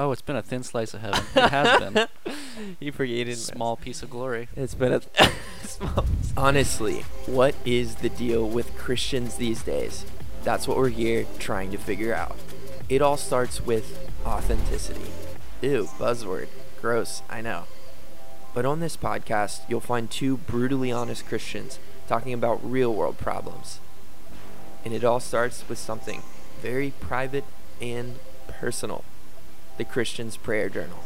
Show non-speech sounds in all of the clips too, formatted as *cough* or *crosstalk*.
Oh, it's been a thin slice of heaven. It has been. *laughs* you forget it. Small piece of glory. It's been a *laughs* small. Honestly, what is the deal with Christians these days? That's what we're here trying to figure out. It all starts with authenticity. Ew, buzzword. Gross, I know. But on this podcast, you'll find two brutally honest Christians talking about real world problems. And it all starts with something very private and personal the Christian's Prayer Journal.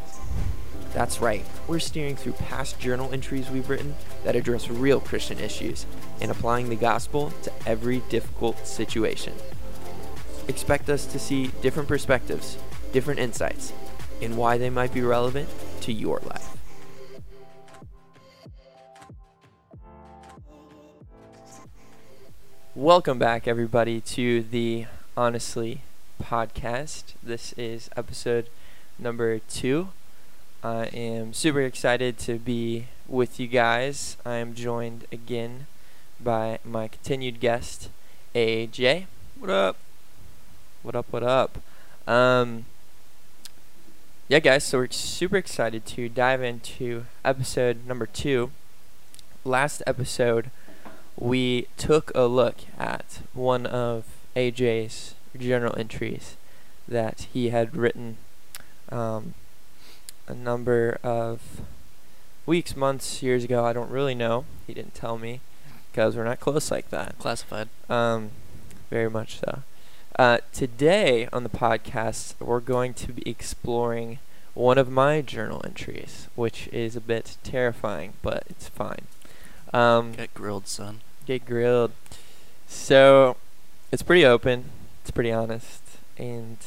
That's right, we're steering through past journal entries we've written that address real Christian issues and applying the gospel to every difficult situation. Expect us to see different perspectives, different insights, and why they might be relevant to your life. Welcome back, everybody, to the Honestly podcast. This is episode number two. I am super excited to be with you guys. I am joined again by my continued guest, AJ. What up? What up? What up? Um, yeah, guys. So we're super excited to dive into episode number two. Last episode, we took a look at one of AJ's journal entries that he had written um, a number of weeks, months, years ago. I don't really know. He didn't tell me because we're not close like that. Classified. Um, very much so. Uh, today on the podcast, we're going to be exploring one of my journal entries, which is a bit terrifying, but it's fine. Um, Get grilled, son. Get grilled. So, it's pretty open. It's pretty honest, and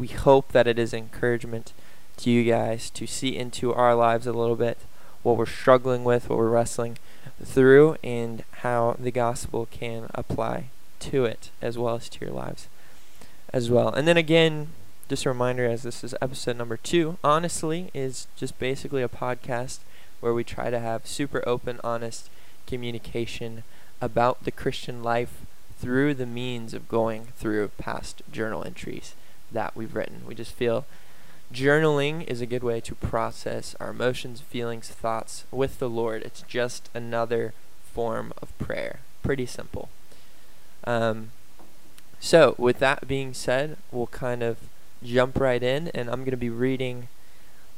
we hope that it is encouragement to you guys to see into our lives a little bit, what we're struggling with, what we're wrestling through, and how the gospel can apply to it as well as to your lives as well. And then again, just a reminder as this is episode number two, honestly, is just basically a podcast where we try to have super open, honest communication about the Christian life through the means of going through past journal entries that we've written. We just feel journaling is a good way to process our emotions, feelings, thoughts with the Lord. It's just another form of prayer. Pretty simple. Um, so, with that being said, we'll kind of jump right in, and I'm going to be reading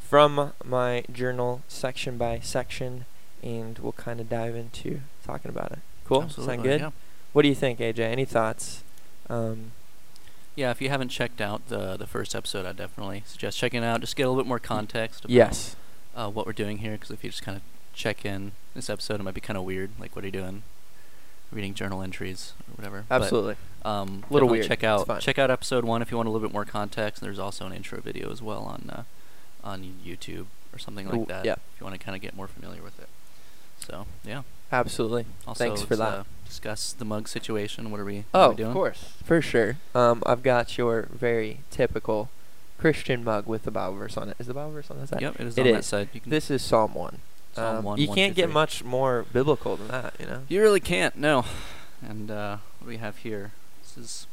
from my journal section by section, and we'll kind of dive into talking about it. Cool? Absolutely, Sound good? Yeah. What do you think, AJ? Any thoughts? Um, Yeah, if you haven't checked out the the first episode, I definitely suggest checking it out. Just get a little bit more context. About, yes. Uh, what we're doing here, because if you just kind of check in this episode, it might be kind of weird. Like, what are you doing? Reading journal entries or whatever. But, Absolutely. um, Little weird. Check out check out episode one if you want a little bit more context. And there's also an intro video as well on uh, on YouTube or something like Ooh, that. yeah. If you want to kind of get more familiar with it. So yeah. Absolutely. Also, Thanks for that. Uh, discuss the mug situation. What are we? what oh, are we doing? of course. For sure. Um, I've got your very typical Christian mug with the Bible verse on it. Is the Bible verse on that side? Yep, it is It on that is. side. You can This is Psalm 1. Psalm Um, 1, you 1 can't get 3. much more biblical than that, you know? You really can't, no. And uh, what do we have here? This is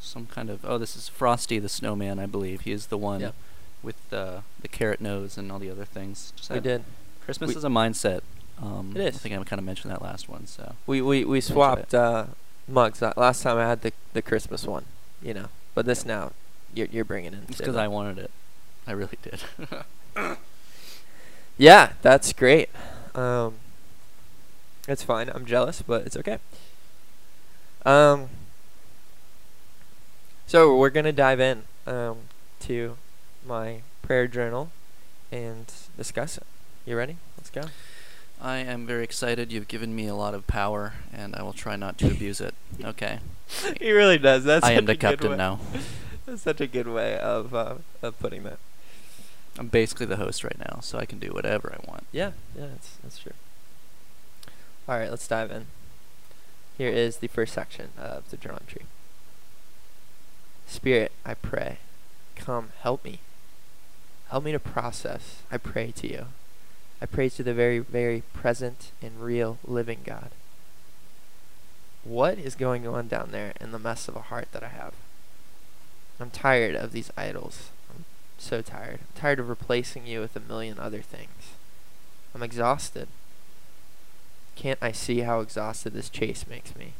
some kind of. Oh, this is Frosty the Snowman, I believe. He is the one Yep. with uh, the carrot nose and all the other things. Just We did. Christmas we- is a mindset. Um, It is. I think I kind of mentioned that last one. So We we, we swapped uh, mugs. Uh, last time I had the, the Christmas one, you know. But this Yep. now, you're, you're bringing in. it's because I wanted it. I really did. *laughs* Yeah, that's great. Um, it's fine. I'm jealous, but it's okay. Um, so we're gonna dive in um, to my prayer journal and discuss it. You ready? Let's go. I am very excited. You've given me a lot of power, and I will try not to abuse it. Okay. *laughs* he really does. That's I am the captain now. *laughs* That's such a good way of uh, of putting that. I'm basically the host right now, so I can do whatever I want. Yeah, yeah, that's that's true. All right, let's dive in. Here is the first section of the journal entry. Spirit, I pray, come help me. Help me to process. I pray to you. I pray to the very, very present and real living God. What is going on down there in the mess of a heart that I have? I'm tired of these idols. I'm so tired. I'm tired of replacing you with a million other things. I'm exhausted. Can't I see how exhausted this chase makes me?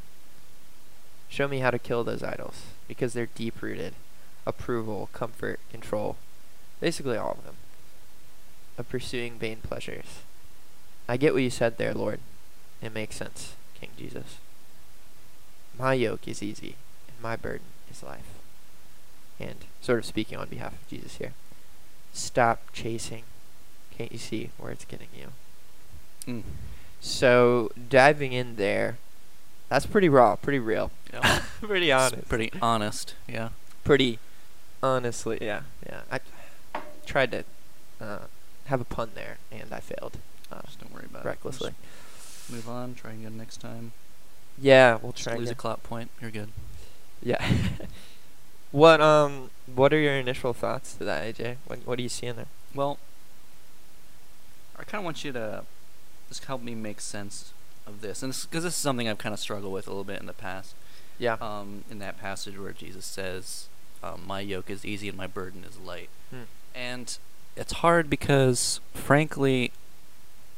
Show me how to kill those idols, because they're deep rooted. Approval, comfort, control. Basically, all of them. Of pursuing vain pleasures. I get what you said there, Lord. It makes sense, King Jesus. My yoke is easy, and my burden is life. And sort of speaking on behalf of Jesus here. Stop chasing. Can't you see where it's getting you? Mm. So diving in there, that's pretty raw, pretty real, Yeah. *laughs* pretty It's honest, pretty honest. Yeah. pretty honestly, yeah, yeah. I tried to uh, have a pun there, and I failed uh, Just don't worry about recklessly. it. Just move on. Try again next time. Yeah, we'll Just try. lose a again. clout point. You're good. Yeah. *laughs* what um what are your initial thoughts to that, AJ? What what do you see in there? Well, I kind of want you to just help me make sense of this, and because this, is something I've kind of struggled with a little bit in the past. Yeah. Um, in that passage where Jesus says, um, "My yoke is easy and my burden is light," Hmm. and it's hard because, frankly,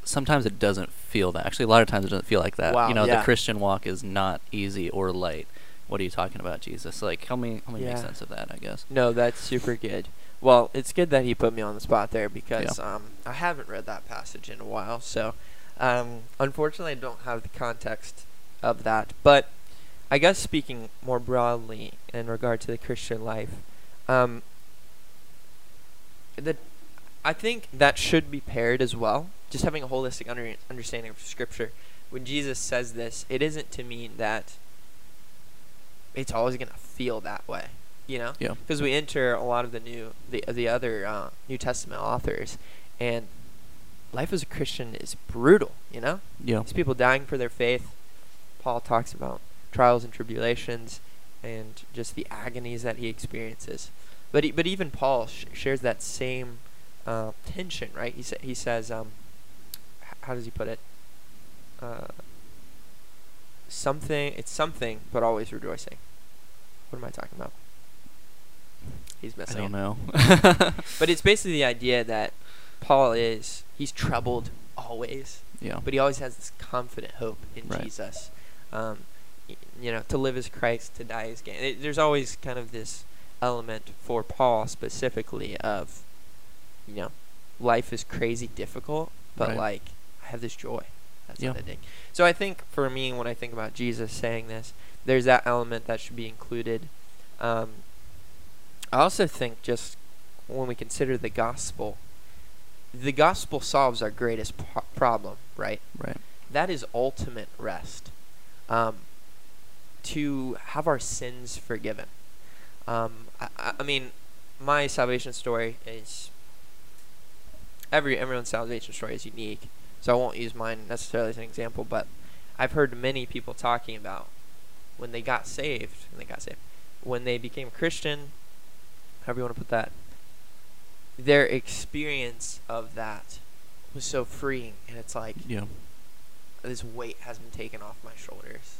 sometimes it doesn't feel that. Actually, a lot of times it doesn't feel like that. Wow, you know, yeah. the Christian walk is not easy or light. What are you talking about, Jesus? Like, help me, help me make sense of that. I guess. No, that's super good. Well, it's good that he put me on the spot there because um, I haven't read that passage in a while. So, um, unfortunately, I don't have the context of that. But I guess speaking more broadly in regard to the Christian life, um, that I think that should be paired as well. Just having a holistic under- understanding of Scripture. When Jesus says this, it isn't to mean that it's always going to feel that way. You know Yeah. because we enter a lot of the new the the other uh, New Testament authors, and life as a Christian is brutal. You know, Yeah. these people dying for their faith. Paul talks about trials and tribulations, and just the agonies that he experiences. But he, but even Paul sh- shares that same uh, tension, right? He sa- he says, um, how does he put it? Uh, something it's something, but always rejoicing. What am I talking about? He's missing. I don't it. know. *laughs* But it's basically the idea that Paul is he's troubled always, yeah. but he always has this confident hope in Right. Jesus. Um, you know, to live as Christ, to die as gain. It, there's always kind of this element for Paul specifically of, you know, life is crazy difficult, but Right. like I have this joy. That's Yeah. unending. So I think for me, when I think about Jesus saying this, there's that element that should be included. Um, I also think just when we consider the gospel, the gospel solves our greatest pro- problem, right? Right. That is ultimate rest. Um, to have our sins forgiven. Um, I- I mean, my salvation story is every everyone's salvation story is unique, so I won't use mine necessarily as an example. But I've heard many people talking about when they got saved, when they got saved, when they became Christian, however you want to put that. Their experience of that was so freeing, and it's like Yeah. this weight has been taken off my shoulders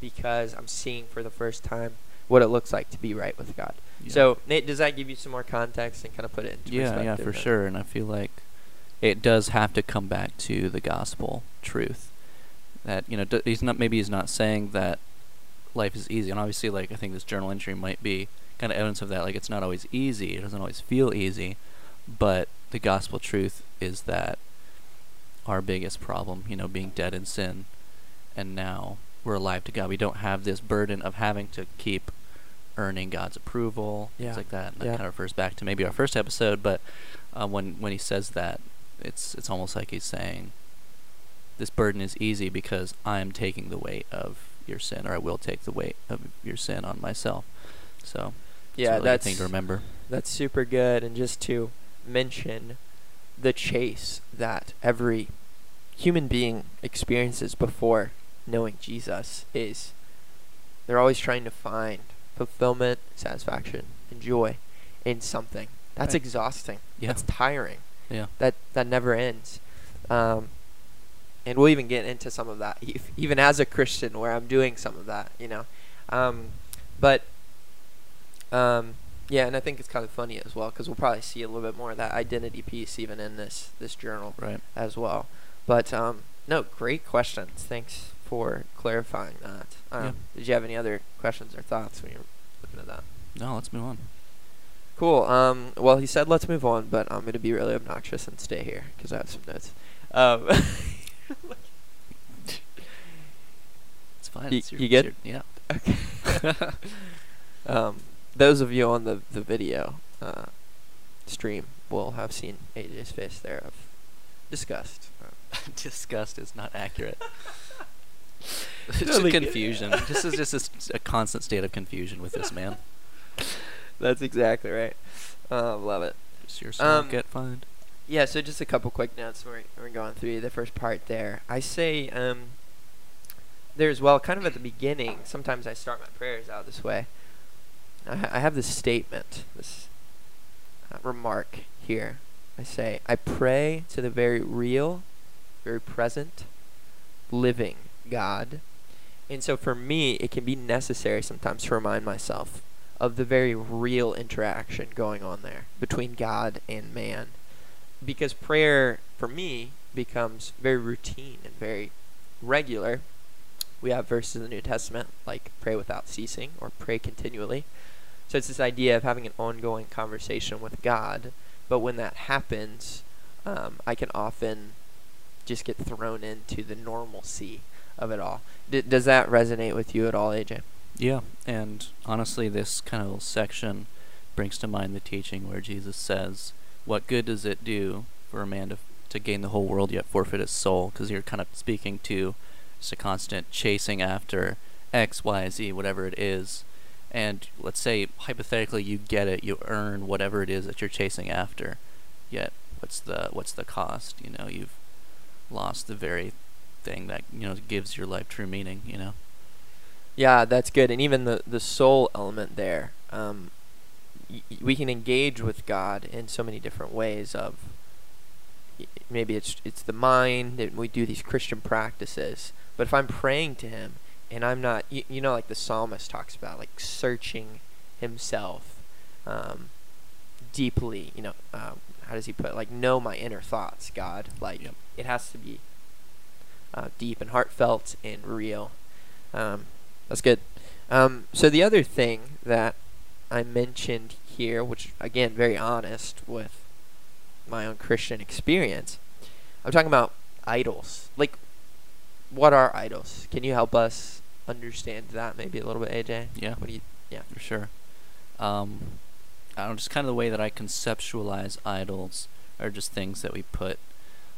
because I'm seeing for the first time what it looks like to be right with God. yeah. So, Nate, does that give you some more context and kind of put it into yeah, perspective? yeah, for sure. And I feel like it does have to come back to the gospel truth. That you know, d- he's not maybe he's not saying that life is easy, and obviously, like I think this journal entry might be kind of evidence of that. Like it's not always easy. It doesn't always feel easy, but the gospel truth is that our biggest problem, you know, being dead in sin, and now we're alive to God. We don't have this burden of having to keep earning God's approval, Yeah. things like that. And that Yeah. kind of refers back to maybe our first episode, but uh, when when he says that, it's it's almost like he's saying, "This burden is easy because I am taking the weight of your sin, or I will take the weight of your sin on myself." So Yeah, really that's thing to remember. that's super good. And just to mention the chase that every human being experiences before knowing Jesus is they're always trying to find fulfillment, satisfaction, and joy in something. That's Right. exhausting. Yeah. That's tiring. Yeah. That that never ends. Um, and we'll even get into some of that, ev- even as a Christian, where I'm doing some of that, you know. Um, but um, Yeah, and I think it's kind of funny as well because we'll probably see a little bit more of that identity piece even in this this journal Right. as well. But um, no, great questions. Thanks for clarifying that. Um, Yeah. Did you have any other questions or thoughts when you're looking at that? No, let's move on. Cool. Um, well, he said let's move on, but I'm going to be really obnoxious and stay here because I have some notes. Um, *laughs* It's fine. You- it's your, you it's good? your- Okay. *laughs* um, those of you on the the video uh, stream will have seen AJ's face there of disgust. *laughs* Disgust is not accurate. it's just confusion. this is just a constant state of confusion with this man. That's exactly right. Uh, love it. Just your Um, smoke get fined. Yeah. So just a couple quick notes. We're we're going through the first part there. I say um. There's well, kind of at the beginning. Sometimes I start my prayers out this way. I, ha- I have this statement, this uh, remark here. I say, I pray to the very real, very present, living God. And so for me, it can be necessary sometimes to remind myself of the very real interaction going on there between God and man. Because prayer, for me, becomes very routine and very regular. We have verses in the New Testament like pray without ceasing or pray continually. So it's this idea of having an ongoing conversation with God. But when that happens, um, I can often just get thrown into the normalcy of it all. D- does that resonate with you at all, AJ? Yeah, and honestly, this kind of section brings to mind the teaching where Jesus says, "What good does it do for a man to to gain the whole world yet forfeit his soul?" Because you're kind of speaking to just a constant chasing after X, Y, Z, whatever it is. And let's say hypothetically you get it, you earn whatever it is that you're chasing after. Yet, what's the what's the cost? You know, you've lost the very thing that you know gives your life true meaning. You know. Yeah, that's good. And even the the soul element there, um, y- we can engage with God in so many different ways. Of y- maybe it's it's the mind, and we do these Christian practices. But if I'm praying to Him and I'm not, you, you know, like the psalmist talks about, like searching himself um, deeply. You know, uh, how does he put? It? Like know my inner thoughts, God. Like Yep. it has to be uh, deep and heartfelt and real. Um, that's good. Um, so the other thing that I mentioned here, which again, very honest with my own Christian experience, I'm talking about idols. Like, what are idols? Can you help us understand that maybe a little bit, AJ? Yeah. What do you? Yeah. for sure. Um, I don't just kind of the way that I conceptualize idols are just things that we put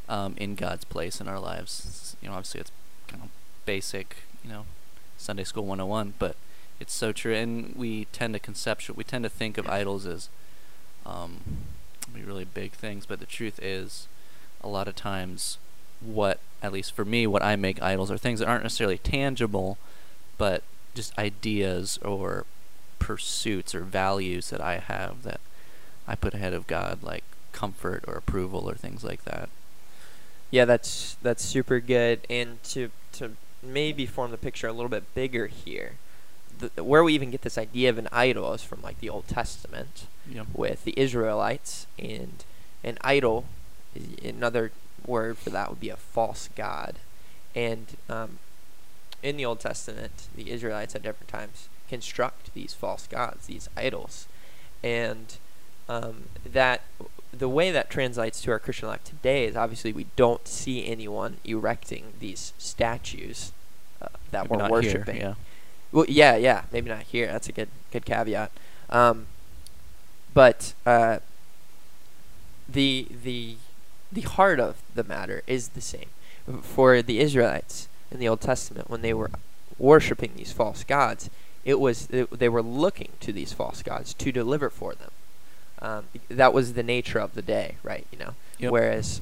um, in God's place in our lives. It's- You know, obviously it's kind of basic, you know, Sunday School 101, but it's so true. And we tend to conceptual, we tend to think of idols as um, really big things, but the truth is, a lot of times, what at least for me, what I make idols are things that aren't necessarily tangible, but just ideas or pursuits or values that I have that I put ahead of God, like comfort or approval or things like that. Yeah, that's that's super good. And to to maybe form the picture a little bit bigger here, the, where we even get this idea of an idol is from like the Old Testament Yeah. with the Israelites, and an idol, is another word for that would be a false god. And um, in the Old Testament, the Israelites at different times construct these false gods, these idols, and um, that the way that translates to our Christian life today is obviously we don't see anyone erecting these statues uh, that Maybe we're not worshiping. Here, yeah. Well, yeah, yeah, maybe not here. That's a good good caveat. Um, but uh, the the the heart of the matter is the same. For the Israelites in the Old Testament, when they were worshiping these false gods, it was they were looking to these false gods to deliver for them. Um, that was the nature of the day, right? You know. Yep. Whereas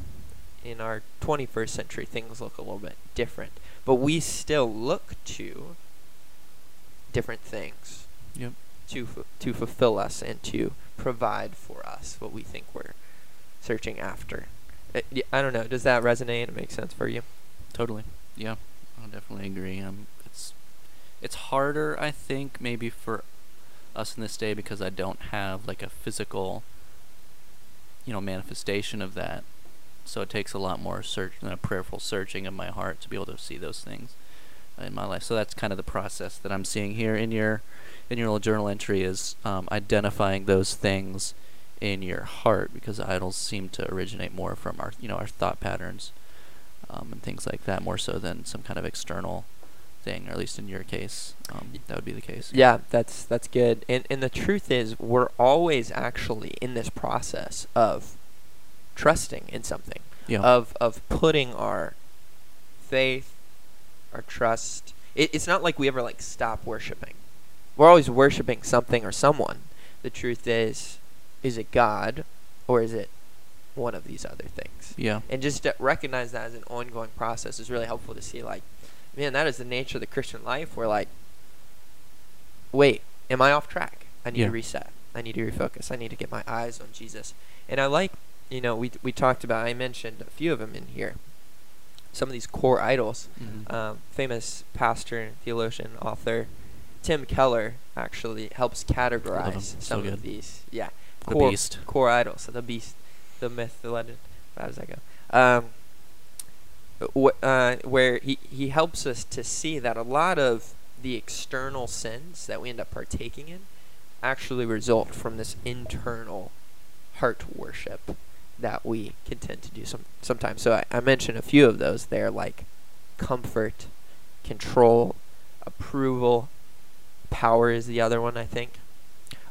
in our 21st century, things look a little bit different, but we still look to different things Yep. to fu- to fulfill us and to provide for us what we think we're searching after. I, y- I don't know. Does that resonate and make sense for you? Totally. Yeah. I definitely agree. Um, it's it's harder, I think, maybe for us in this day because I don't have like a physical, you know, manifestation of that. So it takes a lot more search than a prayerful searching of my heart to be able to see those things in my life. So that's kind of the process that I'm seeing here in your in your little journal entry is um, identifying those things in your heart because idols seem to originate more from our you know our thought patterns um, and things like that more so than some kind of external thing or at least in your case um, that would be the case Yeah, that's that's good. And and the truth is, we're always actually in this process of trusting in something, yeah of of putting our faith, our trust. It, it's not like we ever like stop worshiping. We're always worshiping something or someone. The truth is, is it God, or is it one of these other things? yeah and just to recognize that as an ongoing process is really helpful to see like man that is the nature of the christian life where like wait am i off track? I need Yeah. to reset. I need to refocus. I need to get my eyes on jesus. And i like you know we, we talked about i mentioned a few of them in here. Some of these core idols. Mhm. um, famous pastor theologian author tim keller actually helps categorize some good. of these. Yeah. The core, beast. core idols, the beast, the myth, the legend. How does that go? Um, uh, where he, he helps us to see that a lot of the external sins that we end up partaking in actually result from this internal heart worship that we can tend to do some sometimes. So I, I mentioned a few of those there, like comfort, control, approval, power is the other one I think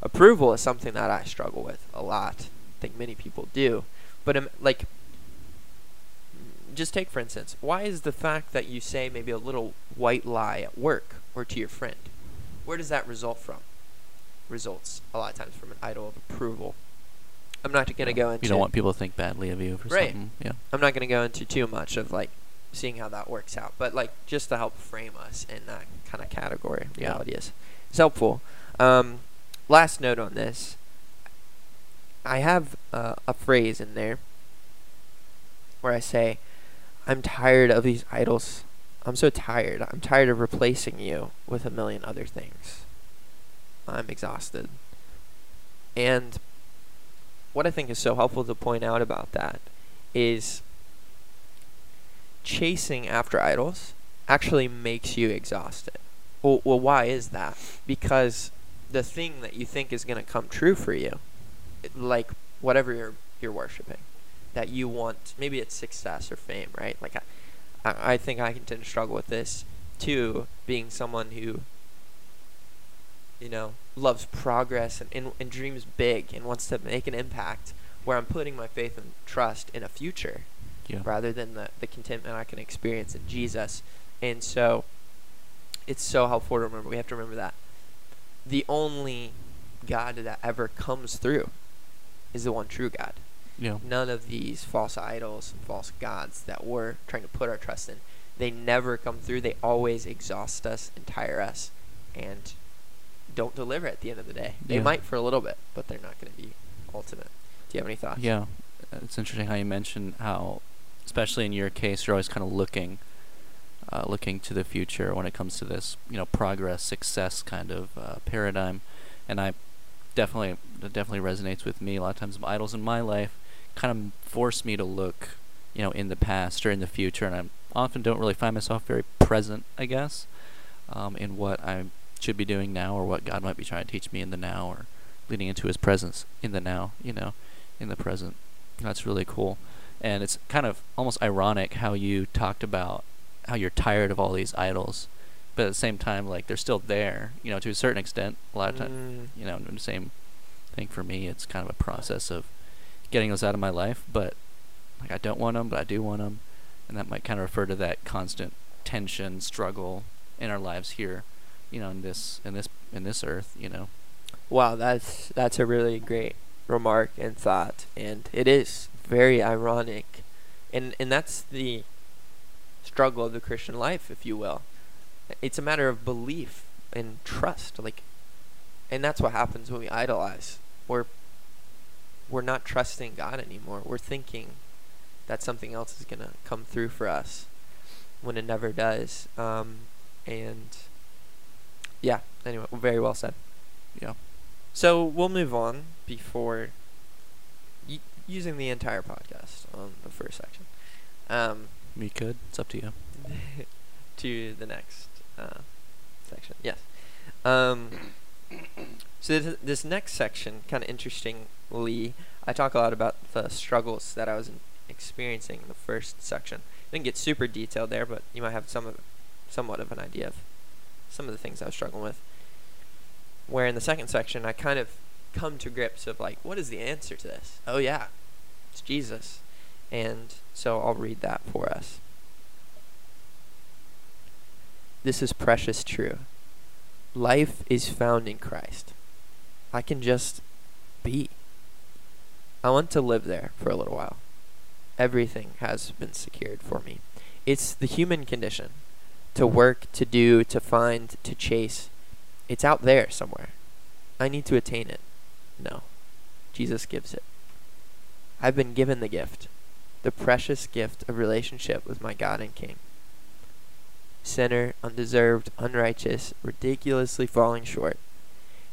approval is something that I struggle with a lot. I think many people do. But um, like, just take for instance, why is the fact that you say maybe a little white lie at work or to your friend, where does that result from? Results a lot of times from an idol of approval. I'm not going to Yeah. go into. you don't want people to think badly of you for Right. something yeah I'm not going to go into too much of like seeing how that works out, but like just to help frame us in that kind of category, Yeah. reality is it's helpful. Um, last note on this, I have uh, a phrase in there where I say, "I'm tired of these idols. I'm so tired. I'm tired of replacing you with a million other things. I'm exhausted." And what I think is so helpful to point out about that is chasing after idols actually makes you exhausted. Well, well why is that? Because the thing that you think is going to come true for you, like whatever you're you're worshiping, that you want, maybe it's success or fame, right? Like I, I, think I can tend to struggle with this too, being someone who, you know, loves progress and, and, and dreams big and wants to make an impact where I'm putting my faith and trust in a future yeah rather than the, the contentment I can experience in Jesus. And so it's so helpful to remember. We have to remember that the only God that ever comes through is the one true God. Yeah None of these false idols and false gods that we're trying to put our trust in, they never come through. They always exhaust us and tire us and don't deliver at the end of the day. They Yeah. might for a little bit, but they're not going to be ultimate. Do you have any thoughts? Yeah, uh, it's interesting how you mentioned how, especially in your case, you're always kind of looking, uh, looking to the future when it comes to this, you know, progress, success kind of uh, paradigm, and I definitely definitely resonates with me. A lot of times, idols in my life kind of force me to look, you know, in the past or in the future, and I often don't really find myself very present, I guess, um, in what I should be doing now or what God might be trying to teach me in the now or leading into His presence in the now, you know in the present. That's really cool. And it's kind of almost ironic how you talked about how you're tired of all these idols, but at the same time, like they're still there, you know, to a certain extent. A lot of times, Mm, you know, the same thing for me. It's kind of a process of getting those out of my life, but like I don't want them, but I do want them, and that might kind of refer to that constant tension, struggle in our lives here, you know, in this in this in this earth, you know. Wow, that's that's a really great remark and thought, and it is very ironic, and and that's the struggle of the Christian life, if you will. It's a matter of belief and trust, like, and that's what happens when we idolize. We're we're not trusting God anymore. We're thinking that something else is gonna come through for us when it never does. Um, and yeah, anyway, very well said. Yeah. So we'll move on before y- using the entire podcast on the first section. Um, We could. It's up to you. *laughs* to the next uh, section. Yes. Um, *coughs* *coughs* so th- this next section, kind of interestingly, I talk a lot about the struggles that I was experiencing in the first section. I didn't get super detailed there, but you might have some of, somewhat of an idea of some of the things I was struggling with. Where in the second section, I kind of come to grips of like, what is the answer to this? Oh yeah, it's Jesus. And so I'll read that for us. This is precious true. Life is found in Christ. I can just be. I want to live there for a little while. Everything has been secured for me. It's the human condition to work, to do, to find, to chase. It's out there somewhere. I need to attain it. No. Jesus gives it. I've been given the gift, the precious gift of relationship with my God and King. Sinner, undeserved, unrighteous, ridiculously falling short.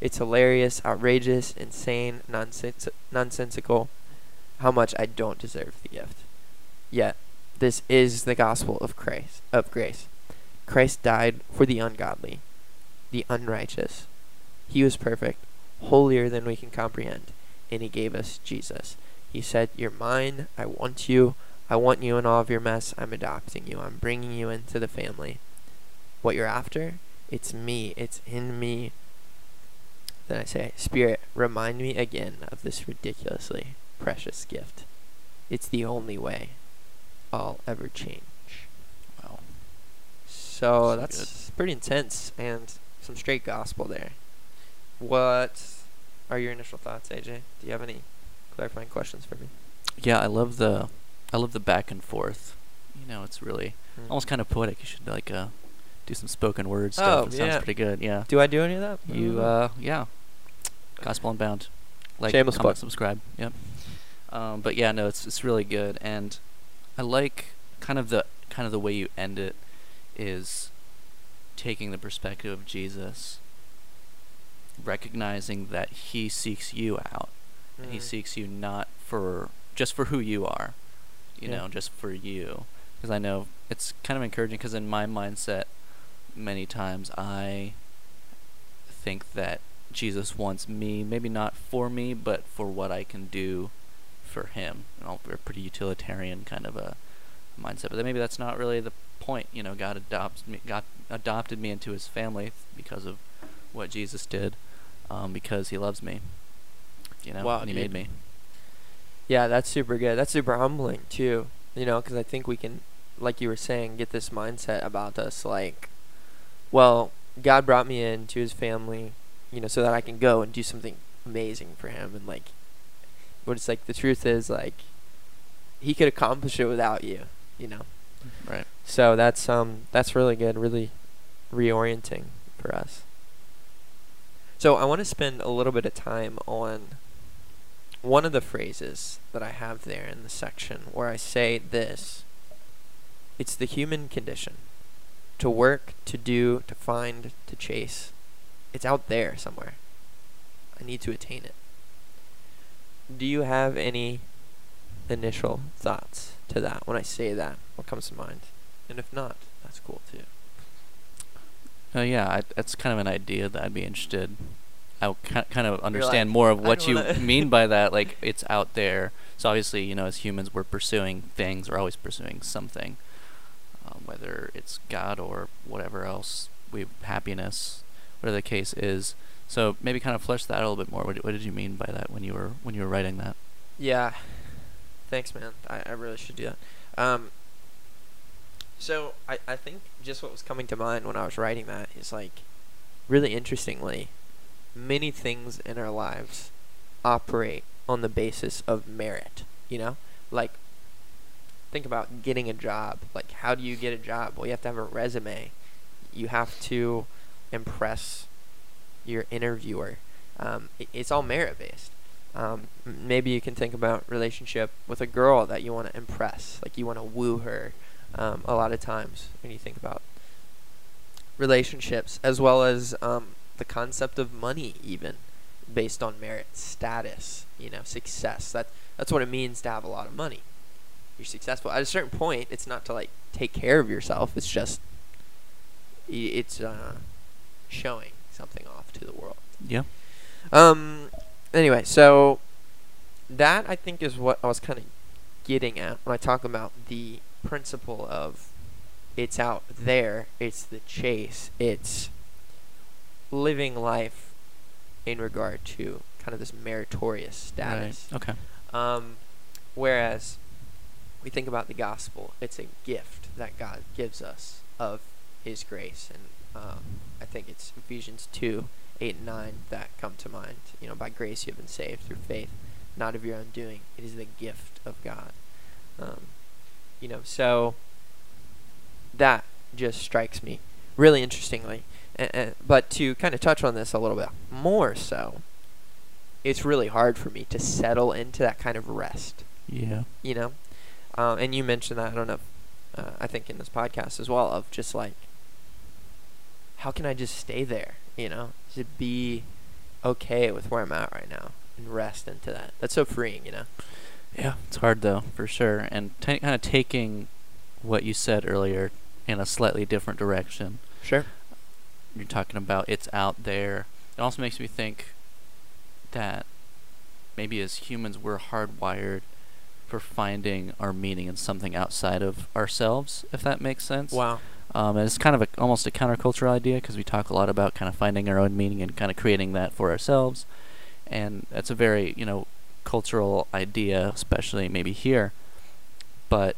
It's hilarious, outrageous, insane, nonsens- nonsensical how much I don't deserve the gift. Yet, this is the gospel of Christ of grace. Christ died for the ungodly, the unrighteous. He was perfect, holier than we can comprehend, and he gave us Jesus. He said, "You're mine. I want you. I want you in all of your mess. I'm adopting you. I'm bringing you into the family. What you're after? It's me. It's in me." Then I say, "Spirit, remind me again of this ridiculously precious gift. It's the only way I'll ever change." Wow. So So that's pretty intense and some straight gospel there. What are your initial thoughts, AJ? Do you have any clarifying questions for me? Yeah, I love the, I love the back and forth. You know, it's really Mm. almost kind of poetic. You should like uh, do some spoken word Oh, stuff. it sounds pretty good. Yeah. Do I do any of that? You uh yeah. Gospel Unbound. Like Shameless comment, plug. subscribe. Yep. Um but yeah, no, it's it's really good and I like kind of the kind of the way you end it is taking the perspective of Jesus recognizing that he seeks you out and he Mm. seeks you not for just for who you are you Yeah. know just for you because i know it's kind of encouraging because in my mindset many times i think that jesus wants me maybe not for me but for what i can do for him you know we're a pretty utilitarian kind of a mindset but then maybe that's not really the point you know god adopts me god adopted me into his family because of what jesus did um, because he loves me you know Wow, and he dude. made me Yeah, that's super good. That's super humbling too. You know, because I think we can, like you were saying, get this mindset about us. Like, well, God brought me into His family, you know, so that I can go and do something amazing for Him. And like, but it's like the truth is like, He could accomplish it without you. You know. right So that's um that's really good, really reorienting for us. So I want to spend a little bit of time on one of the phrases that I have there in the section where I say this. It's the human condition. To work, to do, to find, to chase. It's out there somewhere. I need to attain it. Do you have any initial thoughts to that when I say that? What comes to mind? And if not, that's cool too. Oh yeah, I, that's kind of an idea that I'd be interested. I ki- kind of understand like, more of what you mean by that. *laughs* Like it's out there. So obviously, you know, as humans, we're pursuing things. We're always pursuing something, um, whether it's God or whatever else. We happiness, whatever the case is. So maybe kind of flesh that out a little bit more. What, what did you mean by that when you were when you were writing that? Yeah. Thanks, man. I, I really should do that. Um, so I, I think just what was coming to mind when I was writing that is like, really interestingly, many things in our lives operate on the basis of merit. You know, like think about getting a job. Like, how do you get a job? Well, you have to have a resume. You have to impress your interviewer. Um, it, it's all merit based. Um, maybe you can think about relationship with a girl that you want to impress, like you want to woo her. Um, a lot of times when you think about relationships, as well as um, the concept of money, even based on merit, status, you know, success. That that's what it means to have a lot of money. You're successful. At a certain point, it's not to like take care of yourself. It's just it's uh, showing something off to the world. Yeah. Um. Anyway, so that I think is what I was kind of getting at when I talk about the principle of it's out there, it's the chase, it's living life in regard to kind of this meritorious status. Right. Okay. Um, whereas we think about the gospel, it's a gift that God gives us of His grace, and um, I think it's Ephesians two, eight, and nine that come to mind. You know, by grace you have been saved through faith, not of your own doing. It is the gift of God. Um, you know, so that just strikes me really interestingly. And, and, but to kind of touch on this a little bit more so, it's really hard for me to settle into that kind of rest Yeah. you know uh, and you mentioned that i don't know uh, i think in this podcast as well of just like how can i just stay there you know to be okay with where i'm at right now and rest into that that's so freeing you know Yeah, it's hard though, for sure. And t- kind of taking what you said earlier in a slightly different direction. sure You're talking about it's out there. It also makes me think that maybe as humans we're hardwired for finding our meaning in something outside of ourselves, if that makes sense. wow Um, and it's kind of a, almost a countercultural idea because we talk a lot about kind of finding our own meaning and kind of creating that for ourselves. And that's a very, you know, cultural idea, especially maybe here. But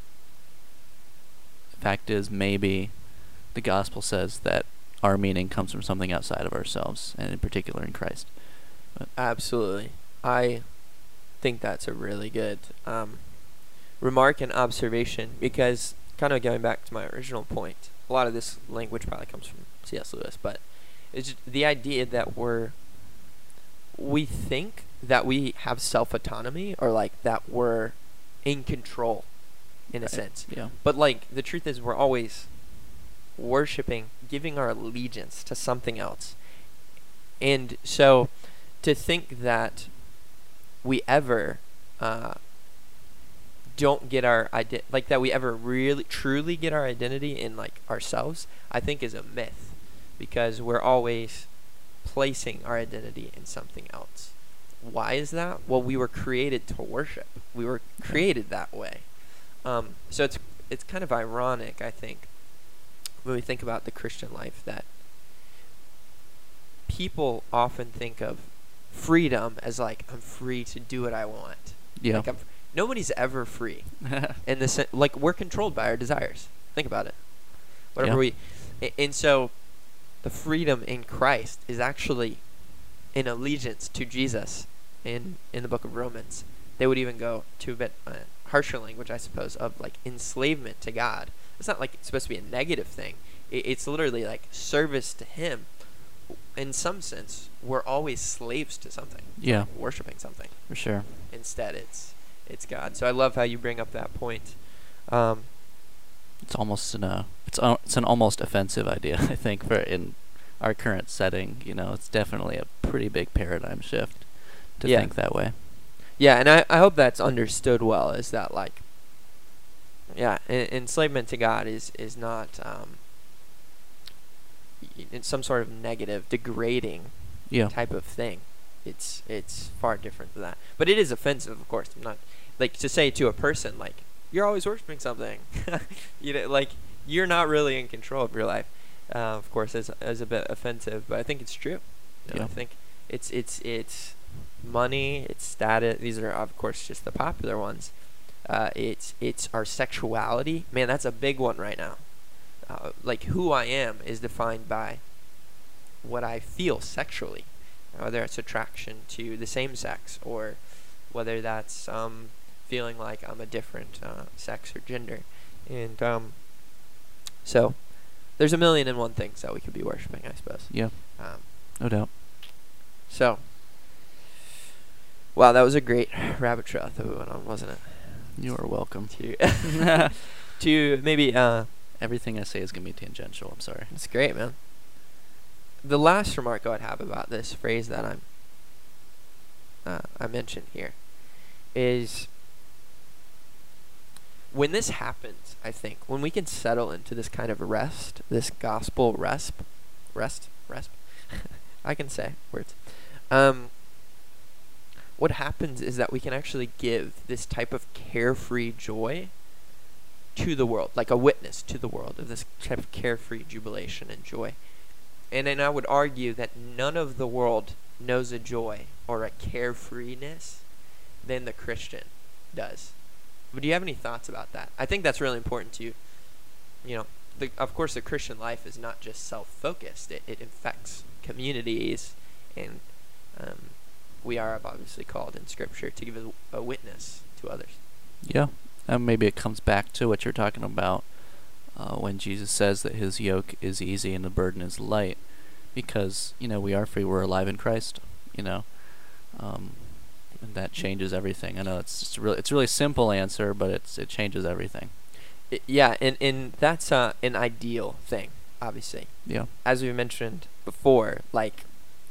the fact is, maybe the gospel says that our meaning comes from something outside of ourselves, and in particular in Christ. absolutely i think that's a really good um, remark and observation because kind of going back to my original point a lot of this language probably comes from cs lewis but it's the idea that we're we think that we have self autonomy or like that we're in control in a sense. Yeah. but like the truth is we're always worshiping giving our allegiance to something else. And so to think that we ever uh, don't get our ident like that we ever really truly get our identity in like ourselves i think is a myth because we're always placing our identity in something else. Why is that? Well we were created to worship. We were created that way. Um, so it's it's kind of ironic i think when we think about the christian life that people often think of freedom as like i'm free to do what i want. Yeah. like I'm, nobody's ever free *laughs* in the sen- like we're controlled by our desires. Think about it. Whatever Yeah. we, and so, the freedom in Christ is actually in allegiance to Jesus. In in the book of Romans, they would even go to a bit uh, harsher language, I suppose, of like enslavement to God. It's not like it's supposed to be a negative thing. It, it's literally like service to Him. In some sense, we're always slaves to something, yeah, worshiping something for sure. instead it's it's God. So I love how you bring up that point. Um, It's almost an uh, it's uh, it's an almost offensive idea. *laughs* I think for in our current setting, you know, it's definitely a pretty big paradigm shift to Yeah. think that way. yeah, and I, I hope that's understood well. Is that like, yeah, en- enslavement to God is is not um, it's some sort of negative, degrading Yeah. type of thing. It's it's far different than that. But it is offensive, of course. I'm not like to say to a person like you're always worshiping something. *laughs* you know, like you're not really in control of your life. Uh, of course, is is a bit offensive, but I think it's true. You know, Yeah. I think it's it's it's money, it's status. These are of course just the popular ones. Uh, it's it's our sexuality. Man, that's a big one right now. Uh, like who I am is defined by what I feel sexually, whether it's attraction to the same sex or whether that's um, feeling like I'm a different uh, sex or gender. And um, so there's a million and one things that we could be worshiping, I suppose. Yeah. Um, No doubt. so, wow, that was a great rabbit trail that we went on, wasn't it? You are welcome. To *laughs* *laughs* to maybe uh, Everything I say is gonna be tangential. I'm sorry. It's great, man. The last remark I would have about this phrase that I'm uh, I mentioned here is when this happens, I think, when we can settle into this kind of rest, this gospel rest, rest, rest, *laughs* I can say words. Um, what happens is that we can actually give this type of carefree joy to the world, like a witness to the world of this type of carefree jubilation and joy. And then I would argue that none of the world knows a joy or a carefreeness than the Christian does. But do you have any thoughts about that? I think that's really important to you. You know, the, of course, the Christian life is not just self-focused. It, it infects communities, and um, we are obviously called in Scripture to give a, a witness to others. Yeah, and maybe it comes back to what you're talking about uh, when Jesus says that His yoke is easy and the burden is light, because you know we are free. We're alive in Christ. You know, um, that changes everything. I know it's just really it's a really simple answer, but it's it changes everything. It, yeah, and and that's uh, an ideal thing, obviously. Yeah. As we mentioned before, like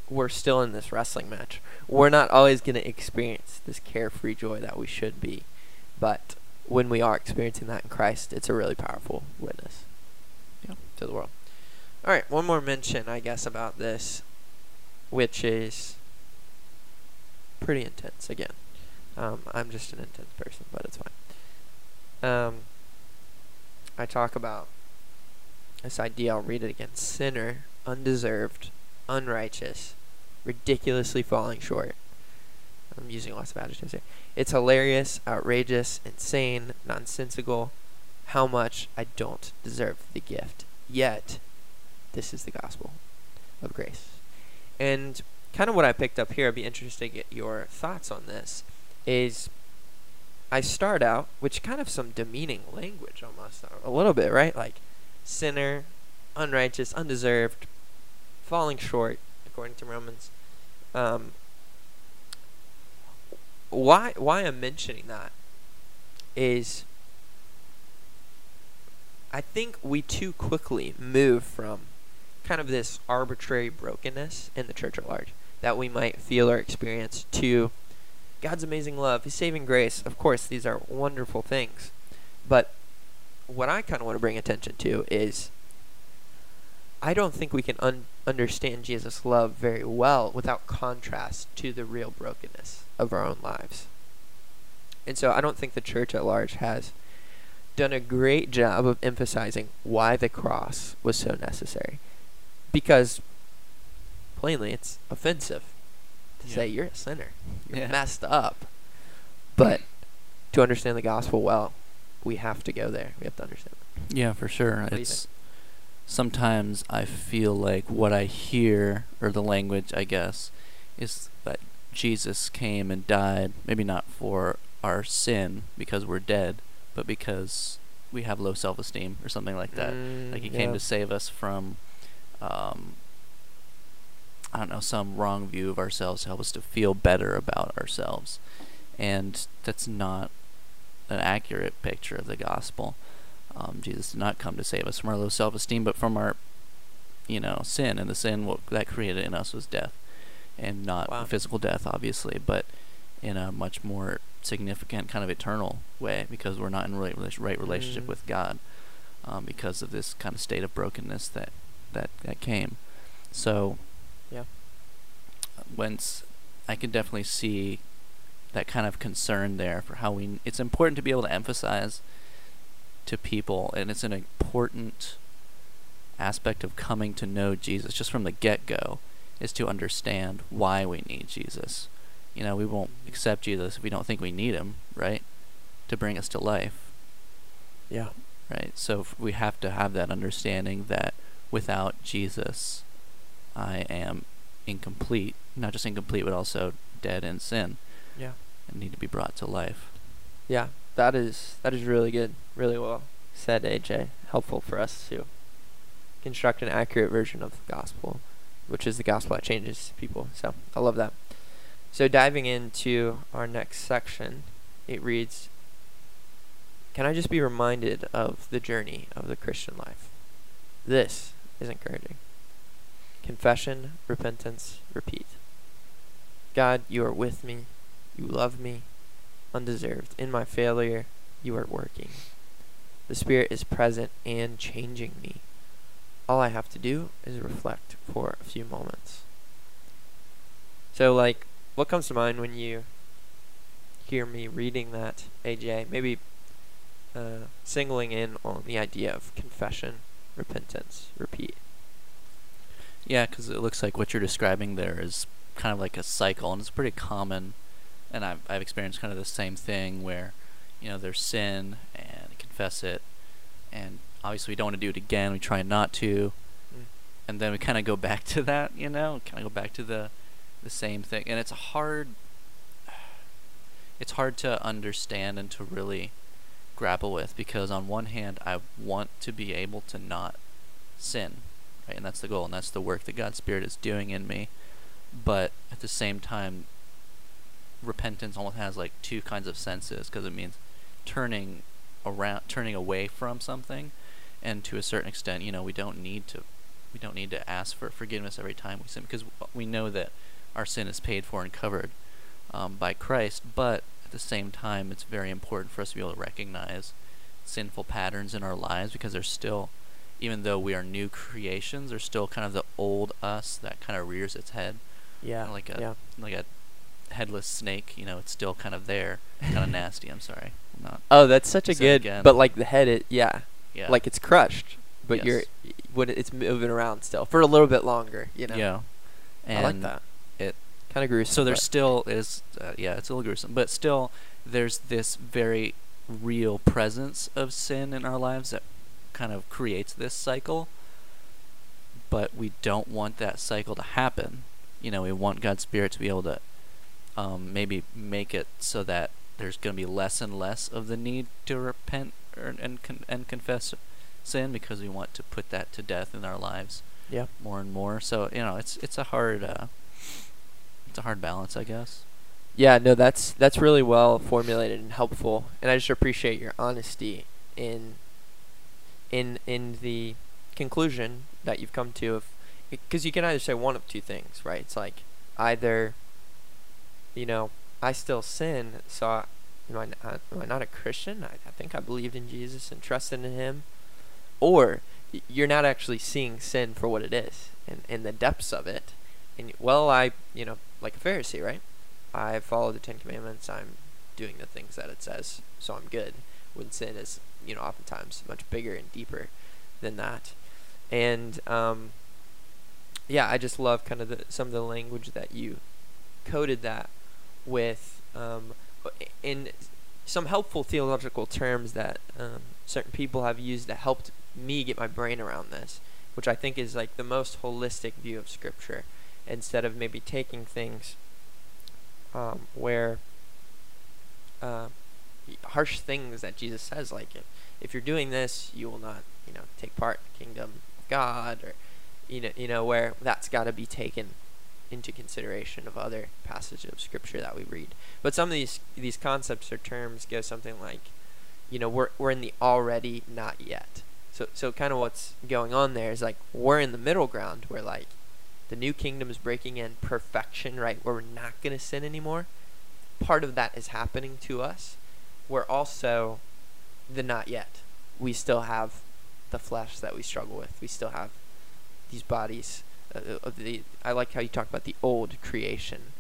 we're still in this wrestling match. We're not always going to experience this carefree joy that we should be, but when we are experiencing that in Christ, it's a really powerful witness. Yeah. To the world. All right, one more mention, I guess, about this, which is pretty intense again. Um, I'm just an intense person, but it's fine. Um, I talk about this idea, I'll read it again sinner, undeserved, unrighteous, ridiculously falling short. I'm using lots of adjectives here. It's hilarious, outrageous, insane, nonsensical. How much I don't deserve the gift. Yet, this is the gospel of grace. And kind of what I picked up here, I'd be interested to get your thoughts on this, is I start out, which kind of some demeaning language almost, a little bit, right? Like sinner, unrighteous, undeserved, falling short, according to Romans. Um, why why I'm mentioning that is I think we too quickly move from kind of this arbitrary brokenness in the church at large that we might feel or experience to God's amazing love, His saving grace. Of course, these are wonderful things. But what I kind of want to bring attention to is I don't think we can un- understand Jesus' love very well without contrast to the real brokenness of our own lives. And so I don't think the church at large has done a great job of emphasizing why the cross was so necessary. Because plainly it's offensive to Yeah. say you're a sinner. You're Yeah. messed up. But to understand the gospel well, we have to go there. We have to understand. It. Yeah, for sure. you it's sometimes I feel like what I hear or the language, I guess, is that Jesus came and died, maybe not for our sin because we're dead, but because we have low self-esteem or something like that. Mm, like he came to save us from um I don't know, some wrong view of ourselves, help us to feel better about ourselves. And that's not an accurate picture of the gospel. Um, Jesus did not come to save us from our low self-esteem, but from our, you know, sin. And the sin what that created in us was death, and not Wow. physical death, obviously, but in a much more significant kind of eternal way, because we're not in right, right relationship Mm. with God, um, because of this kind of state of brokenness that that that came. So, Yeah. whence I can definitely see that kind of concern there for how we. It's important to be able to emphasize to people, and it's an important aspect of coming to know Jesus just from the get go, is to understand why we need Jesus. You know, we won't accept Jesus if we don't think we need him, right? To bring us to life, Yeah. right? So we have to have that understanding that without Jesus, I am incomplete. Not just incomplete, but also dead in sin Yeah. and need to be brought to life. Yeah. That is that is really good. Really well said, AJ. Helpful for us to construct an accurate version of the gospel, which is the gospel that changes people. So I love that. So diving into our next section, it reads Can I just be reminded of the journey of the Christian life? This is encouraging. Confession, repentance, repeat. God, you are with me. You love me, undeserved. In my failure, you are working. The Spirit is present and changing me. All I have to do is reflect for a few moments. So, like, what comes to mind when you hear me reading that, AJ? Maybe uh, singling in on the idea of confession, repentance, repeat. Yeah, because it looks like what you're describing there is kind of like a cycle, and it's pretty common. And I've I've experienced kind of the same thing where, you know, there's sin and confess it, and obviously we don't want to do it again. We try not to, Mm. and then we kind of go back to that. You know, kind of go back to the the same thing, and it's hard. It's hard to understand and to really grapple with because on one hand I want to be able to not sin, right? And that's the goal, and that's the work that God's Spirit is doing in me. But at the same time, repentance almost has like two kinds of senses because it means turning around, turning away from something, and to a certain extent, you know, we don't need to, we don't need to ask for forgiveness every time we sin because we know that our sin is paid for and covered um, by Christ. But at the same time, it's very important for us to be able to recognize sinful patterns in our lives because there's still even though we are new creations, there's still kind of the old us that kind of rears its head, Yeah. like a yeah. like a headless snake. You know, it's still kind of there, kind of *laughs* nasty. I'm sorry, I'm not. Oh, that's such a good. again. But like the head, it yeah, Yeah. like it's crushed, but Yes. you're when it's moving around still for a little bit longer. You know. Yeah. And I like that. it- kind of gruesome. So there but- still is, uh, yeah, it's a little gruesome, but still, there's this very real presence of sin in our lives that kind of creates this cycle. But we don't want that cycle to happen. You know, we want God's Spirit to be able to um, maybe make it so that there's going to be less and less of the need to repent or, and con- and confess sin because we want to put that to death in our lives Yeah. more and more. So you know, it's it's a hard uh, it's a hard balance, I guess. Yeah, no, that's that's really well formulated and helpful, and I just appreciate your honesty in in in the conclusion that you've come to of because you can either say one of two things, right? It's like either you know I still sin, so I, am I not, am I not a Christian? I, I think I believed in Jesus and trusted in Him, or you're not actually seeing sin for what it is and in the depths of it, and well, I you know like a Pharisee, right? I follow the Ten Commandments. I'm doing the things that it says, so I'm good. Sin is, you know, oftentimes much bigger and deeper than that. And um, yeah, I just love kind of the, some of the language that you coded that with, um, in some helpful theological terms that um, certain people have used that helped me get my brain around this, which I think is like the most holistic view of Scripture. Instead of maybe taking things um, where uh, harsh things that Jesus says, like if, if you're doing this, you will not, you know, take part in the kingdom of God, or you know, you know, where that's got to be taken into consideration of other passages of scripture that we read. But some of these these concepts or terms go something like, you know, we're we're in the already not yet. So so kind of what's going on there is like we're in the middle ground where like the new kingdom is breaking in perfection, right? Where we're not going to sin anymore. Part of that is happening to us. We're also the not yet. We still have the flesh that we struggle with. We still have these bodies. Uh, of the, I like how you talk about the old creation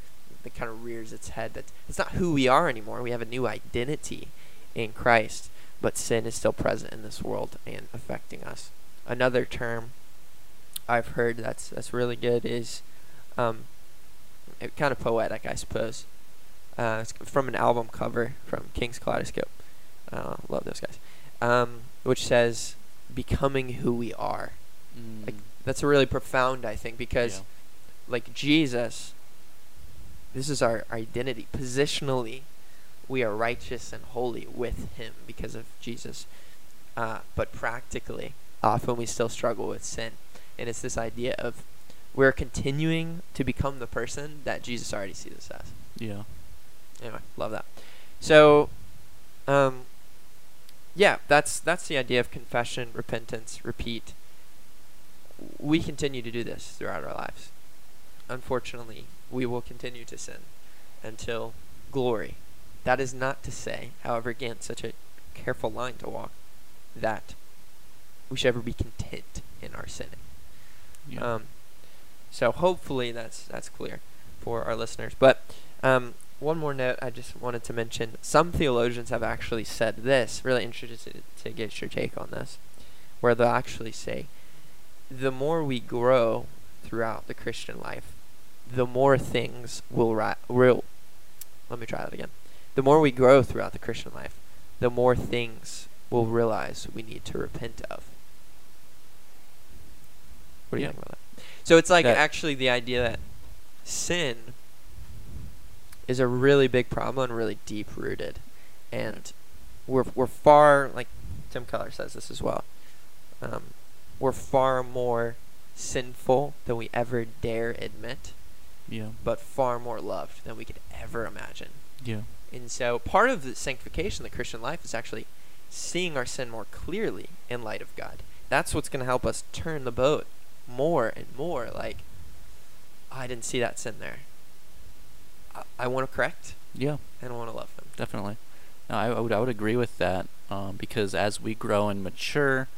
that kind of rears its head. That it's not who we are anymore. We have a new identity in Christ, but sin is still present in this world and affecting us. Another term I've heard that's that's really good is um, kind of poetic, I suppose. Uh, from an album cover from Kings Kaleidoscope. Uh, love those guys. Um, which says, "Becoming who we are." Like Mm, that's really profound, I think, because yeah. like Jesus, this is our identity. Positionally, we are righteous and holy with Him because of Jesus. Uh, but practically, often we still struggle with sin. And it's this idea of we're continuing to become the person that Jesus already sees us as. yeah. Anyway, love that. So, um, yeah, that's that's the idea of confession, repentance, repeat. We continue to do this throughout our lives. unfortunately, we will continue to sin until glory. That is not to say, however, again, such a careful line to walk, that we should ever be content in our sinning. Yeah. Um, so hopefully that's that's clear for our listeners. But um, one more note I just wanted to mention: some theologians have actually said this. Really interested to get your take on this, where they'll actually say, the more we grow throughout the Christian life, the more things will ri- will. Let me try that again. The more we grow throughout the Christian life, the more things we'll realize we need to repent of. What do you Yeah. think about that? So it's like That- actually the idea that sin is a really big problem and really deep rooted, and we're we're far like Tim Keller says this as well. Um, we're far more sinful than we ever dare admit, yeah. but far more loved than we could ever imagine. Yeah. And so part of the sanctification of the Christian life is actually seeing our sin more clearly in light of God. That's what's going to help us turn the boat more and more. Like, "Oh, I didn't see that sin there. I, I want to correct Yeah. and I want to love them. Definitely. No, I, I would I would agree with that um, because as we grow and mature,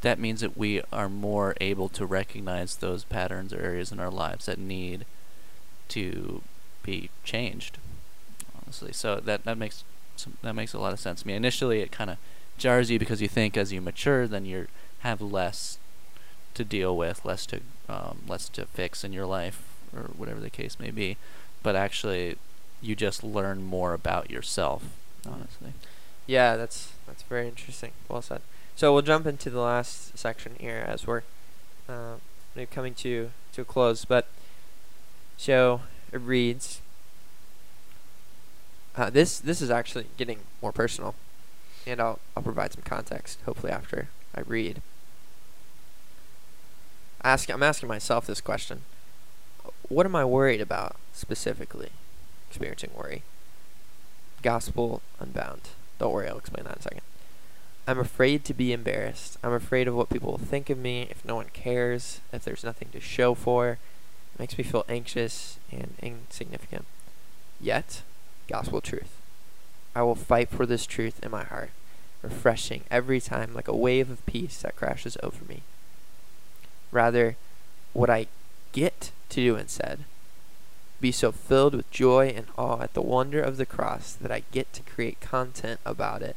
that means that we are more able to recognize those patterns or areas in our lives that need to be changed. Honestly, so that that makes some, that makes a lot of sense to me. Initially, it kind of jars you because you think as you mature, then you have less to deal with, less to um, less to fix in your life, or whatever the case may be. But actually, you just learn more about yourself. Honestly, Yeah, that's that's very interesting. Well said. So we'll jump into the last section here as we're uh, coming to to a close. But so it reads. Uh, this this is actually getting more personal, and I'll I'll provide some context hopefully after I read. Ask I'm asking myself this question: What am I worried about specifically? Experiencing worry. Gospel unbound. Don't worry, I'll explain that in a second. I'm afraid to be embarrassed. I'm afraid of what people will think of me if no one cares, if there's nothing to show for. It makes me feel anxious and insignificant. Yet, gospel truth. I will fight for this truth in my heart, refreshing every time like a wave of peace that crashes over me. Rather, what I get to do instead be so filled with joy and awe at the wonder of the cross that I get to create content about it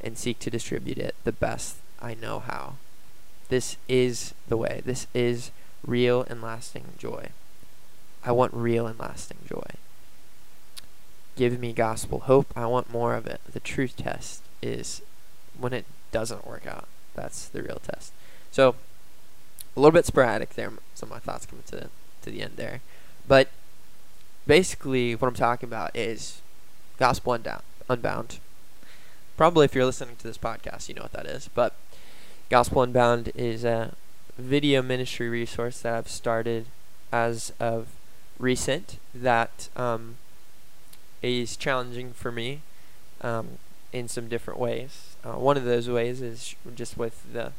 and seek to distribute it the best I know how. This is the way. This is real and lasting joy. I want real and lasting joy. Give me gospel hope. I want more of it. The truth test is when it doesn't work out. That's the real test. So, a little bit sporadic there. Some of my thoughts coming to to the end there, but basically what I'm talking about is gospel unbound. Probably if you're listening to this podcast, you know what that is. But Gospel Unbound is a video ministry resource that I've started as of recent that um, is challenging for me um, in some different ways. Uh, one of those ways is just with the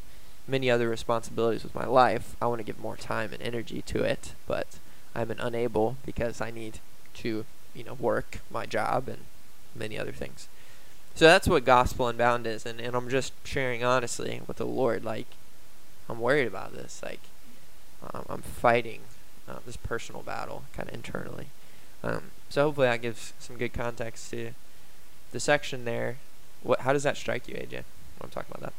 many other responsibilities with my life. I want to give more time and energy to it, but I'm unable because I need to, you know, work my job and many other things. So that's what Gospel Unbound is, and, and I'm just sharing honestly with the Lord. Like, I'm worried about this. Like, um, I'm fighting uh, this personal battle kind of internally. Um, so hopefully that gives some good context to the section there. What? How does that strike you, AJ? When I'm talking about that.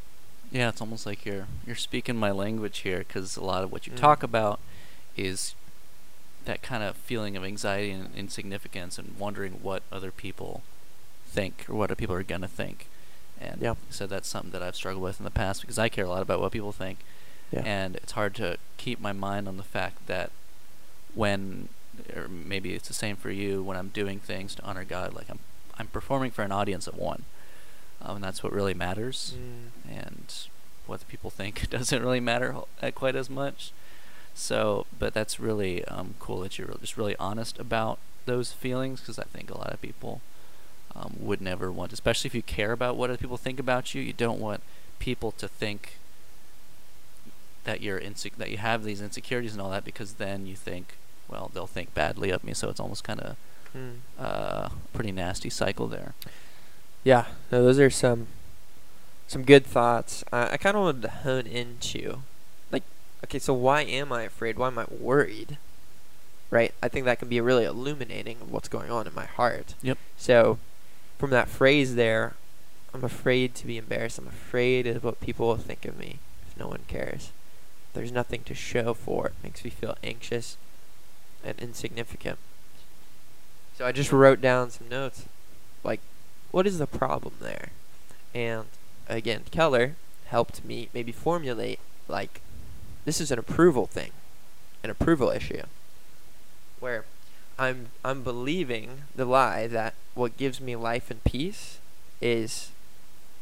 yeah, it's almost like you're you're speaking my language here because a lot of what you Mm. talk about is that kind of feeling of anxiety and insignificance and wondering what other people think or what other people are gonna think. And Yeah. so that's something that I've struggled with in the past because I care a lot about what people think. and it's hard to keep my mind on the fact that when or maybe it's the same for you when I'm doing things to honor God like I'm I'm performing for an audience of one um, and that's what really matters Mm. and what the people think *laughs* doesn't really matter uh, quite as much so but that's really um, cool that you're just really honest about those feelings because I think a lot of people um, would never want especially if you care about what other people think about you you don't want people to think that you're inse- that you have these insecurities and all that because then you think well, they'll think badly of me. So it's almost kind of Mm. uh, pretty nasty cycle there. Yeah, no, those are some some good thoughts. I, I kind of wanted to hone into, okay, so why am I afraid? Why am I worried? Right? I think that can be really illuminating of what's going on in my heart. Yep. So, from that phrase there, I'm afraid to be embarrassed. I'm afraid of what people will think of me if no one cares. There's nothing to show for it. Makes me feel anxious and insignificant. So I just wrote down some notes. Like, what is the problem there? And again, Keller helped me maybe formulate like this is an approval thing, an approval issue. Where I'm I'm believing the lie that what gives me life and peace is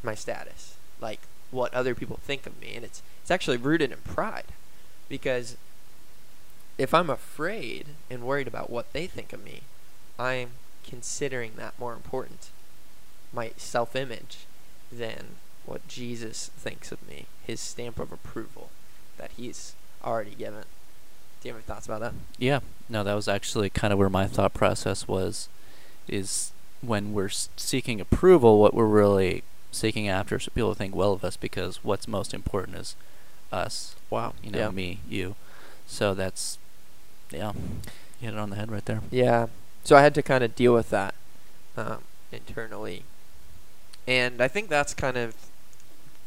my status. Like what other people think of me and it's it's actually rooted in pride. Because if I'm afraid and worried about what they think of me, I'm considering that more important, my self image, than what Jesus thinks of me, his stamp of approval that he's already given. Do you have any thoughts about that? Yeah, no, that was actually kind of where my thought process was. Is when we're seeking approval, what we're really seeking after is for people to think well of us, because what's most important is us. Wow. You know, yeah. me, you. So that's, yeah, you hit it on the head right there. Yeah. So I had to kind of deal with that um, internally, and I think that's kind of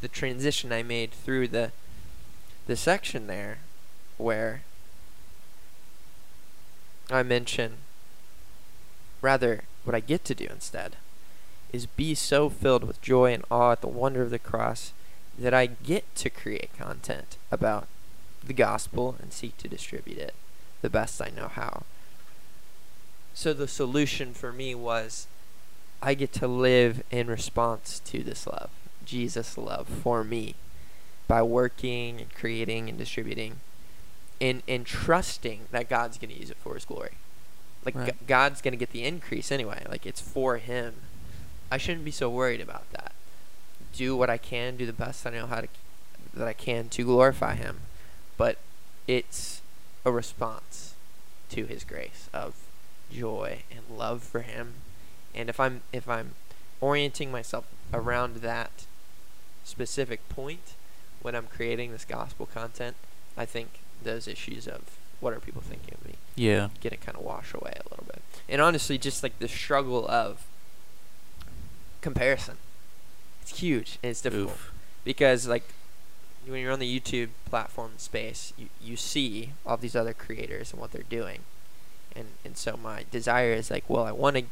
the transition I made through the the section there, where I mention rather what I get to do instead is be so filled with joy and awe at the wonder of the cross that I get to create content about the gospel and seek to distribute it the best I know how. So the solution for me was I get to live in response to this love, Jesus' love for me, by working and creating and distributing and, and trusting that God's going to use it for his glory. Like Right. G- God's going to get the increase anyway. Like it's for him. I shouldn't be so worried about that. Do what I can, do the best I know how to that I can to glorify him. But it's a response to his grace of joy and love for him. And if I'm if I'm orienting myself around that specific point when I'm creating this gospel content, I think those issues of what are people thinking of me Yeah. get it kind of wash away a little bit. And honestly, just like the struggle of comparison, it's huge and it's difficult Oof. because like when you're on the YouTube platform space, you, you see all these other creators and what they're doing, and and so my desire is like, well, I want to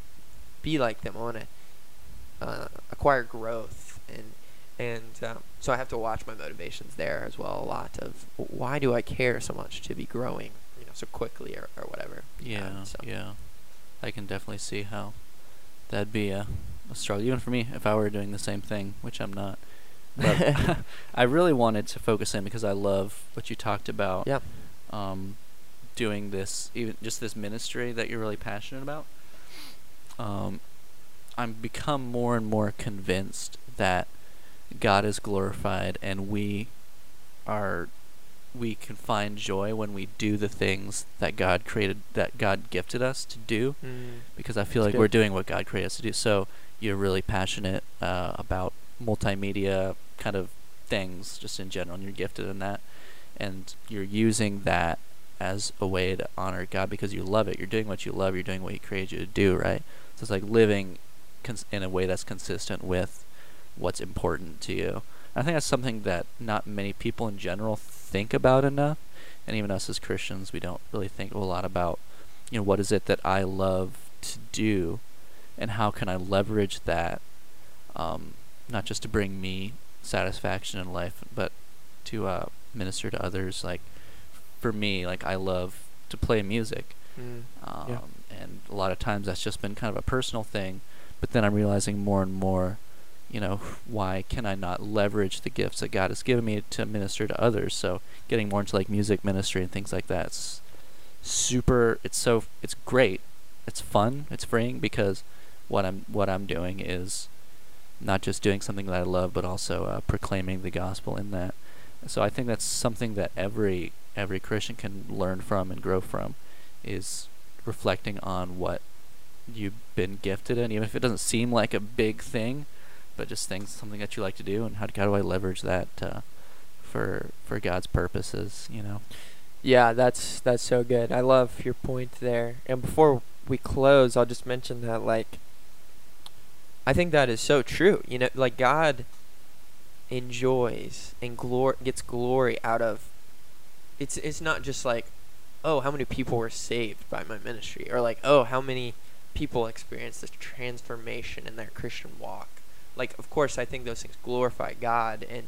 be like them. I want to uh, acquire growth, and and um, so I have to watch my motivations there as well. A lot of why do I care so much to be growing, you know, so quickly or, or whatever. Yeah, Um, so. yeah. I can definitely see how that'd be a, a struggle, even for me, if I were doing the same thing, which I'm not. But *laughs* *laughs* I really wanted to focus in because I love what you talked about. Yeah. Um, doing this, even just this ministry that you're really passionate about. Um, I'm become more and more convinced that God is glorified and we are we can find joy when we do the things that God created that God gifted us to do Mm. because I feel That's like we're doing what God created us to do. So you're really passionate uh, about multimedia kind of things just in general and you're gifted in that and you're using that as a way to honor God because you love it. You're doing what you love. You're doing what He created you to do, right? So it's like living cons- in a way that's consistent with what's important to you. I think that's something that not many people in general think about enough, and even us as Christians, we don't really think a lot about, you know, what is it that I love to do, and how can I leverage that, um, not just to bring me satisfaction in life, but to uh, minister to others. Like for me, like I love to play music, Mm. um, Yeah. and a lot of times that's just been kind of a personal thing. But then I'm realizing more and more, you know, why can I not leverage the gifts that God has given me to minister to others? So getting more into like music ministry and things like that's super. It's so. It's great. It's fun. It's freeing because what I'm what I'm doing is not just doing something that I love, but also uh, proclaiming the gospel in that. So I think that's something that every every Christian can learn from and grow from is reflecting on what you've been gifted in, even if it doesn't seem like a big thing, but just things something that you like to do, and how, how do I leverage that uh, for for God's purposes? You know. Yeah, that's that's so good. I love your point there. And before we close, I'll just mention that like I think that is so true. You know, like God enjoys and glor- gets glory out of it's it's not just like oh how many people were saved by my ministry or like oh how many people experience this transformation in their Christian walk. Like of course I think those things glorify God and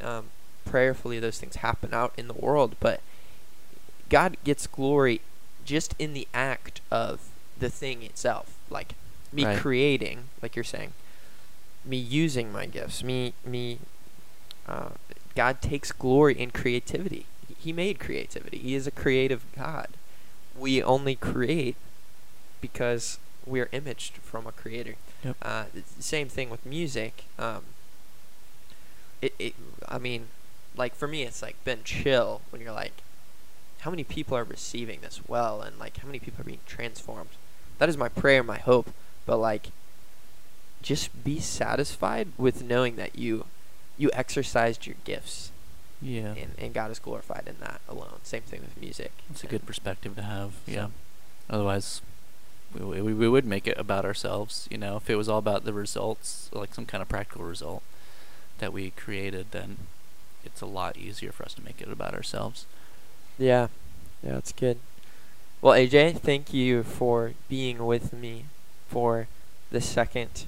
um, prayerfully those things happen out in the world, but God gets glory just in the act of the thing itself. Like me Right. creating, like you're saying, me using my gifts, me me. Uh, God takes glory in creativity. He made creativity. He is a creative God. We only create because we are imaged from a creator. Yep. Uh, it's the same thing with music. Um, it, it, I mean, like for me, it's like been chill when you're like, how many people are receiving this well, and like how many people are being transformed. That is my prayer, my hope. But like, just be satisfied with knowing that you, you exercised your gifts, Yeah. and, and God is glorified in that alone. Same thing with music. It's a good perspective to have. so- Yeah. Otherwise, we, we we would make it about ourselves. You know, if it was all about the results, like some kind of practical result that we created, then it's a lot easier for us to make it about ourselves. Yeah, yeah, that's good. Well, AJ, thank you for being with me for the second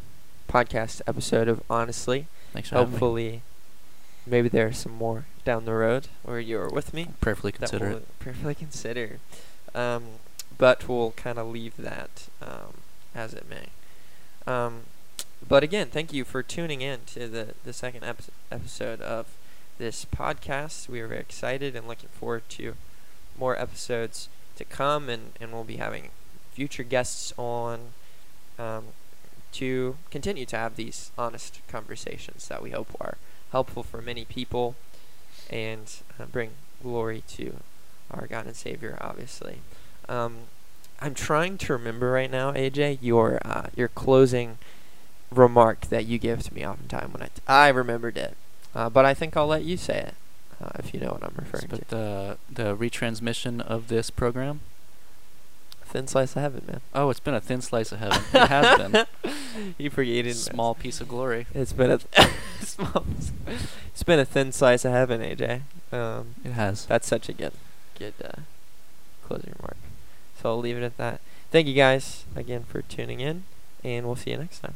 podcast episode of Honestly. Thanks for having me. Hopefully, maybe there are some more down the road where you're with me. Prayerfully consider it. prayerfully consider. Um, but we'll kind of leave that um, as it may. Um, but again, thank you for tuning in to the, the second epi- episode of this podcast. We are very excited and looking forward to more episodes to come, and, and we'll be having future guests on um, to continue to have these honest conversations that we hope are helpful for many people and uh, bring glory to our God and Savior, obviously. Um, I'm trying to remember right now, AJ, your uh, your closing remark that you give to me oftentimes when I, t- I remembered it, uh, but I think I'll let you say it uh, if you know what I'm referring to. The the retransmission of this program. Thin slice of heaven, man. Oh, it's been a thin slice of heaven. it has been. *laughs* You forget Small piece of glory. It's been a *laughs* small. It's been a thin slice of heaven, AJ. Um, It has. That's such a good, good uh, closing remark. So I'll leave it at that. Thank you guys again for tuning in, and we'll see you next time.